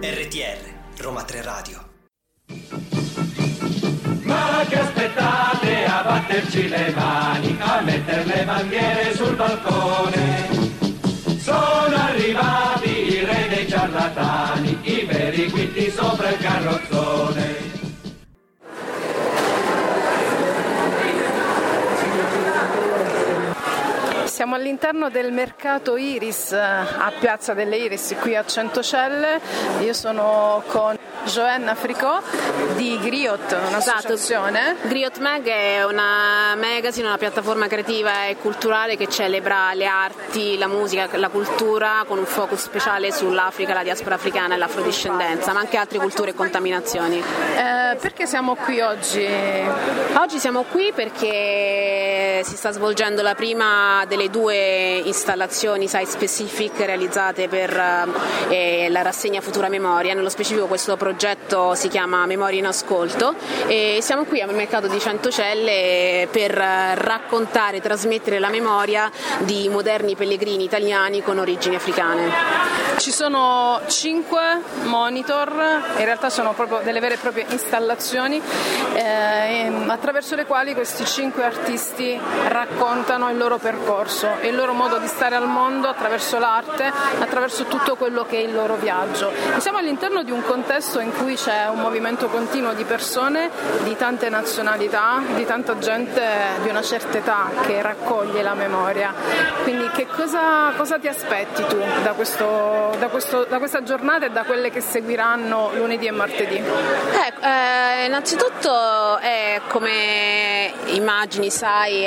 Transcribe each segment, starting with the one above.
RTR, Roma 3 Radio. Ma che aspettate a batterci le mani, a mettere le bandiere sul balcone? Sono arrivati i re dei ciarlatani, i veri guitti sopra il carrozzone. Siamo all'interno del mercato Iris eh, a Piazza delle Iris qui a Centocelle. Io sono con Joanna Fricot di Griot, un'associazione. Esatto. Griot Mag è una magazine, una piattaforma creativa e culturale che celebra le arti, la musica, la cultura con un focus speciale sull'Africa, la diaspora africana e l'afrodiscendenza, ma anche altre culture e contaminazioni. Eh, perché siamo qui oggi? Oggi siamo qui perché si sta svolgendo la prima delle due installazioni site specific realizzate per eh, la rassegna Futura Memoria, nello specifico questo progetto progetto si chiama Memoria in Ascolto e siamo qui al mercato di Centocelle per raccontare e trasmettere la memoria di moderni pellegrini italiani con origini africane. Ci sono cinque monitor, in realtà sono proprio delle vere e proprie installazioni eh, attraverso le quali questi cinque artisti raccontano il loro percorso, il loro modo di stare al mondo attraverso l'arte, attraverso tutto quello che è il loro viaggio. E siamo all'interno di un contesto in cui c'è un movimento continuo di persone di tante nazionalità, di tanta gente di una certa età che raccoglie la memoria. Quindi che cosa, cosa ti aspetti tu da, questo, da, questo, da, questa giornata e da quelle che seguiranno lunedì e martedì? Eh, eh, innanzitutto è come immagini, sai,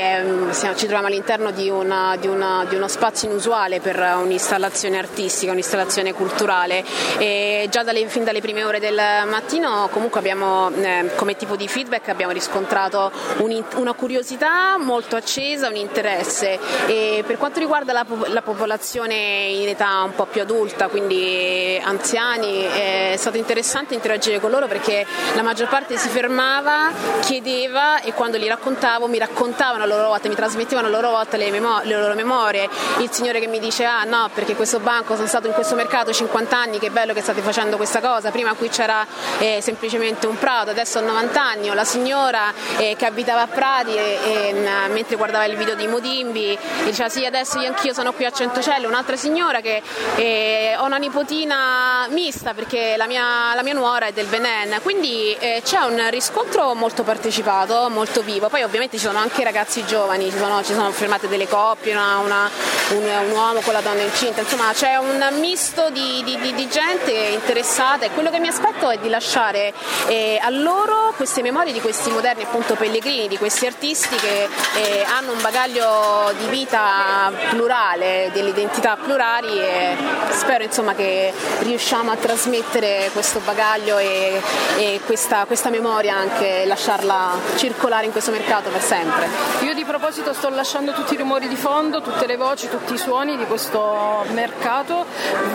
ci troviamo all'interno di, una, di, una, di, uno spazio inusuale per un'installazione artistica, un'installazione culturale e già dalle, fin dalle prime ore del mattino comunque abbiamo eh, come tipo di feedback abbiamo riscontrato un, una curiosità molto accesa, un interesse e per quanto riguarda la, la, popolazione in età un po' più adulta, quindi anziani, è stato interessante interagire con loro perché la maggior parte si fermava, chiedeva e quando gli raccontavo mi raccontavano a loro volta, mi trasmettevano a loro volta le, memo- le loro memorie. Il signore che mi dice ah no perché questo banco sono stato in questo mercato 50 anni, che bello che state facendo questa cosa, prima qui c'era eh, semplicemente un prato, adesso ho 90 anni, ho la signora eh, che abitava a Prati e, e, mm, mentre guardava il video di Modimbi diceva sì adesso io anch'io sono qui a Centocelle, un'altra signora che eh, ho una nipotina mista perché la mia, la mia nuora è del Benin, quindi eh, c'è un riscontro molto partecipato, molto vivo, poi ovviamente ci sono anche ragazzi giovani, ci sono, ci sono fermate delle coppie, una, una, un, un, uomo con la donna incinta, insomma c'è un misto di, di, di, di gente interessata e quello che mi progetto è di lasciare eh, a loro queste memorie di questi moderni appunto pellegrini, di questi artisti che eh, hanno un bagaglio di vita plurale, delle identità plurali e spero insomma che riusciamo a trasmettere questo bagaglio e, e questa, questa memoria anche lasciarla circolare in questo mercato per sempre. Io di proposito sto lasciando tutti i rumori di fondo, tutte le voci, tutti i suoni di questo mercato.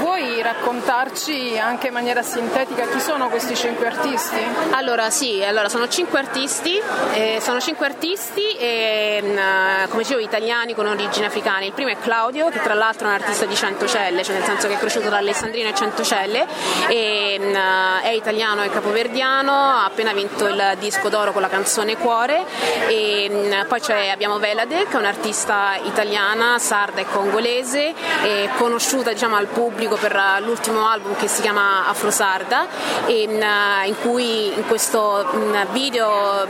Vuoi raccontarci anche in maniera sintetica chi sono questi cinque artisti? Allora sì, allora, sono cinque artisti, eh, sono cinque artisti e, mm, come dicevo italiani con origini africane. Il primo è Claudio, che tra l'altro è un artista di Centocelle, cioè nel senso che è cresciuto da Alessandrino e Centocelle, e, mh, mm, è italiano e capoverdiano, ha appena vinto il disco d'oro con la canzone Cuore. E, mh, mm, poi abbiamo Velade, che è un'artista italiana, sarda e congolese, e conosciuta diciamo, al pubblico per l'ultimo album che si chiama Afrosarda in, eh, in cui in questo video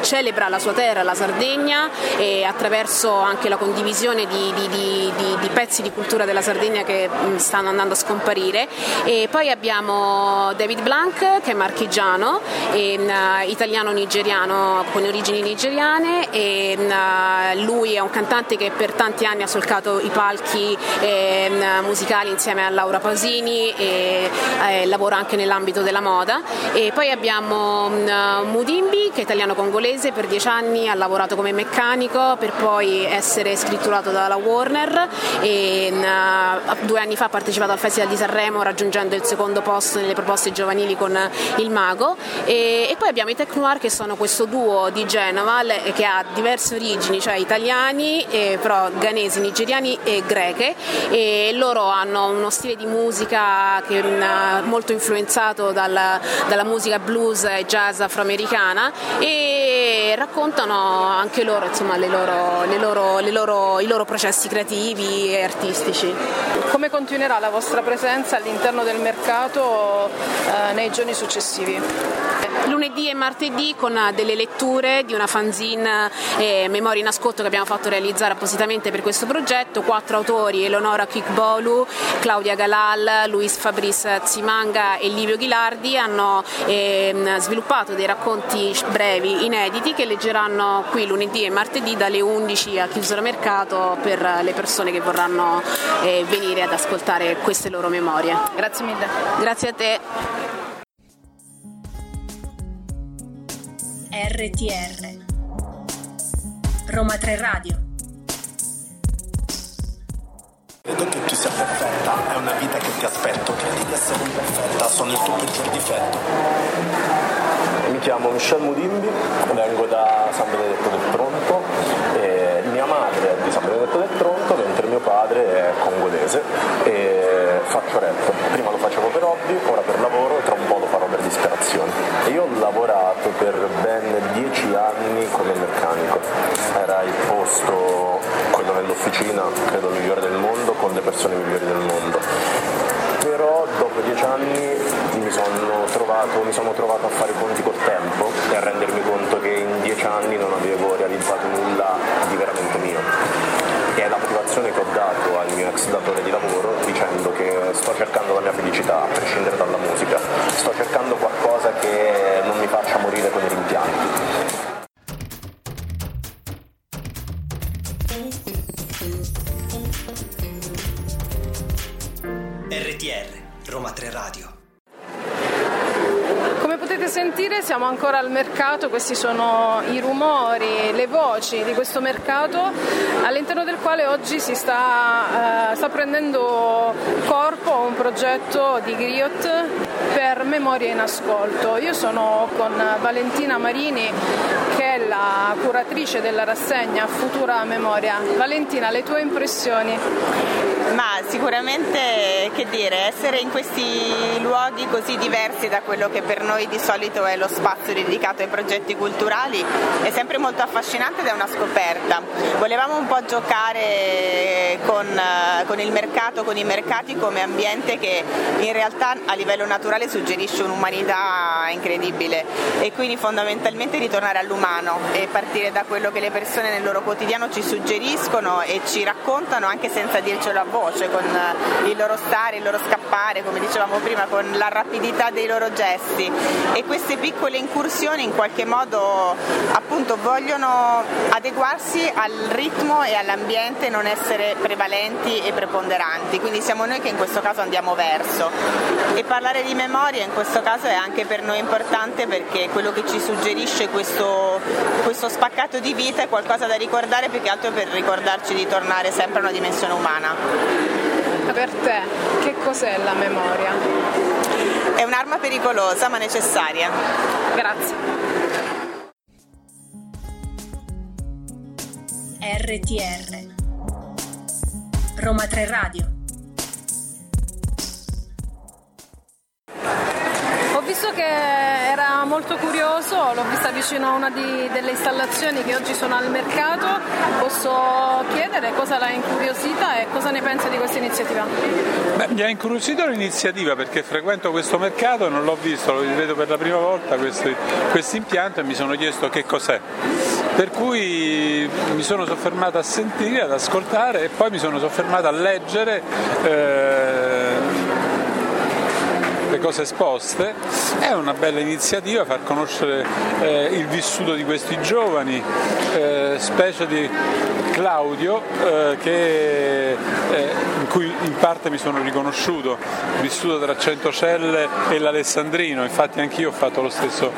celebra la sua terra, la Sardegna, e attraverso anche la condivisione di, di, di, di pezzi di cultura della Sardegna che stanno andando a scomparire. E poi abbiamo David Blanc che è marchigiano, e, italiano-nigeriano con origini nigeriane e lui è un cantante che per tanti anni ha solcato i palchi musicali insieme a Laura Pasini e eh, lavora anche nella nell'ambito della moda e poi abbiamo uh, Mudimbi che è italiano-congolese, per dieci anni ha lavorato come meccanico per poi essere scritturato dalla Warner e uh, due anni fa ha partecipato al Festival di Sanremo raggiungendo il secondo posto nelle proposte giovanili con Il Mago. E, e poi abbiamo i Tech Noir che sono questo duo di Genova che ha diverse origini, cioè italiani, eh, però ghanesi, nigeriani e greche. E loro hanno uno stile di musica che è molto influenzato dalla, dalla musica blues e jazz afroamericana e raccontano anche loro, insomma, le loro, le loro, le loro, i loro processi creativi e artistici. Come continuerà la vostra presenza all'interno del mercato eh, nei giorni successivi? Lunedì e martedì con delle letture di una fanzine eh, Memoria in ascolto che abbiamo fatto realizzare appositamente per questo progetto, quattro autori, Eleonora Kikbolu, Claudia Galal, Luis Fabrice Zimanga e Livio Ghilardi hanno eh, sviluppato dei racconti brevi inediti che leggeranno qui lunedì e martedì dalle 11 a chiusura mercato per le persone che vorranno eh, venire ad ascoltare queste loro memorie. Grazie mille. Grazie a te. RTR Roma 3 Radio Credo che tu sia perfetta, è una vita che ti aspetto, credi di essere imperfetta, sono il tuo peggior difetto. Mi chiamo Michel Mudimbi, vengo da San Benedetto del Tronto e mia madre è di San Benedetto del Tronto mentre mio padre è congolese e faccio rap. Prima lo facevo per hobby, ora per lavoro e tra un po' lo farò per disperazione. E io ho lavorato per ben dieci anni come meccanico, era il posto, quello nell'officina, credo il migliore del mondo, con le persone migliori del mondo. Però dopo dieci anni mi sono, trovato, mi sono trovato a fare conti col tempo e a rendermi conto che in dieci anni non avevo realizzato nulla di veramente mio. E è la motivazione che ho dato al mio ex datore di lavoro dicendo che sto cercando la mia felicità a prescindere dalla musica, sto cercando RTR Roma 3 Radio. Come potete sentire siamo ancora al mercato, questi sono i rumori, le voci di questo mercato all'interno del quale oggi si sta, eh, sta prendendo corpo un progetto di Griot per Memoria in Ascolto. Io sono con Valentina Marini che è la curatrice della rassegna Futura Memoria. Valentina, le tue impressioni? Ma sicuramente, che dire, essere in questi luoghi così diversi da quello che per noi di solito è lo spazio dedicato ai progetti culturali è sempre molto affascinante ed è una scoperta. Volevamo un po' giocare con, con il mercato, con i mercati come ambiente che in realtà a livello naturale suggerisce un'umanità incredibile e quindi fondamentalmente ritornare all'umano e partire da quello che le persone nel loro quotidiano ci suggeriscono e ci raccontano anche senza dircelo a voce, con il loro stare, il loro scappare, come dicevamo prima, con la rapidità dei loro gesti. E queste piccole incursioni in qualche modo appunto vogliono adeguarsi al ritmo e all'ambiente, non essere prevalenti e preponderanti, quindi siamo noi che in questo caso andiamo verso. E parlare di memoria in questo caso è anche per noi importante perché quello che ci suggerisce questo, questo spaccato di vita è qualcosa da ricordare più che altro per ricordarci di tornare sempre a una dimensione umana. Per te, che cos'è la memoria? È un'arma pericolosa ma necessaria. Grazie. RTR Roma 3 Radio visto che era molto curioso, l'ho vista vicino a una di, delle installazioni che oggi sono al mercato. Posso chiedere cosa l'ha incuriosita e cosa ne pensa di questa iniziativa? Beh, mi ha incuriosito l'iniziativa perché frequento questo mercato, non l'ho visto, lo vedo per la prima volta questo impianto e mi sono chiesto che cos'è. Per cui mi sono soffermato a sentire, ad ascoltare e poi mi sono soffermato a leggere. Eh, cose esposte, è una bella iniziativa far conoscere eh, il vissuto di questi giovani, eh, specie di Claudio, eh, che, eh, in cui in parte mi sono riconosciuto, vissuto tra Centocelle e l'Alessandrino, infatti anch'io ho fatto lo stesso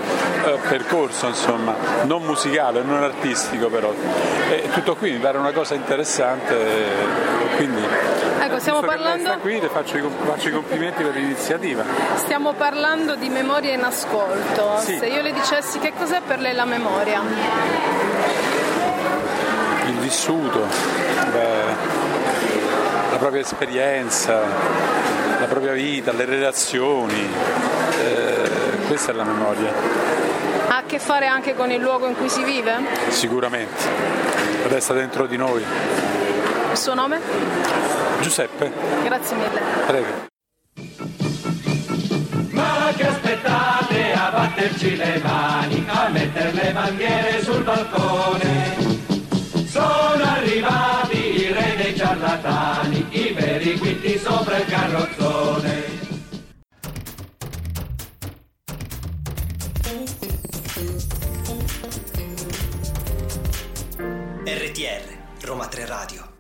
eh, percorso, insomma, non musicale, non artistico però. E tutto qui mi pare una cosa interessante, quindi ecco, stiamo parlando... qui faccio i, faccio i, complimenti per l'iniziativa. Stiamo parlando di memoria in ascolto. Sì. Se io le dicessi che cos'è per lei la memoria? Il vissuto, beh, la propria esperienza, la propria vita, le relazioni, eh, questa è la memoria. Ha a che fare anche con il luogo in cui si vive? Sicuramente, resta dentro di noi. Il suo nome? Giuseppe. Grazie mille. Prego. Ma che aspettate a batterci le mani, a mettere le bandiere sul balcone? Sono arrivati i re dei ciarlatani, i veri guitti sopra il carrozzone. RTR, Roma 3 Radio.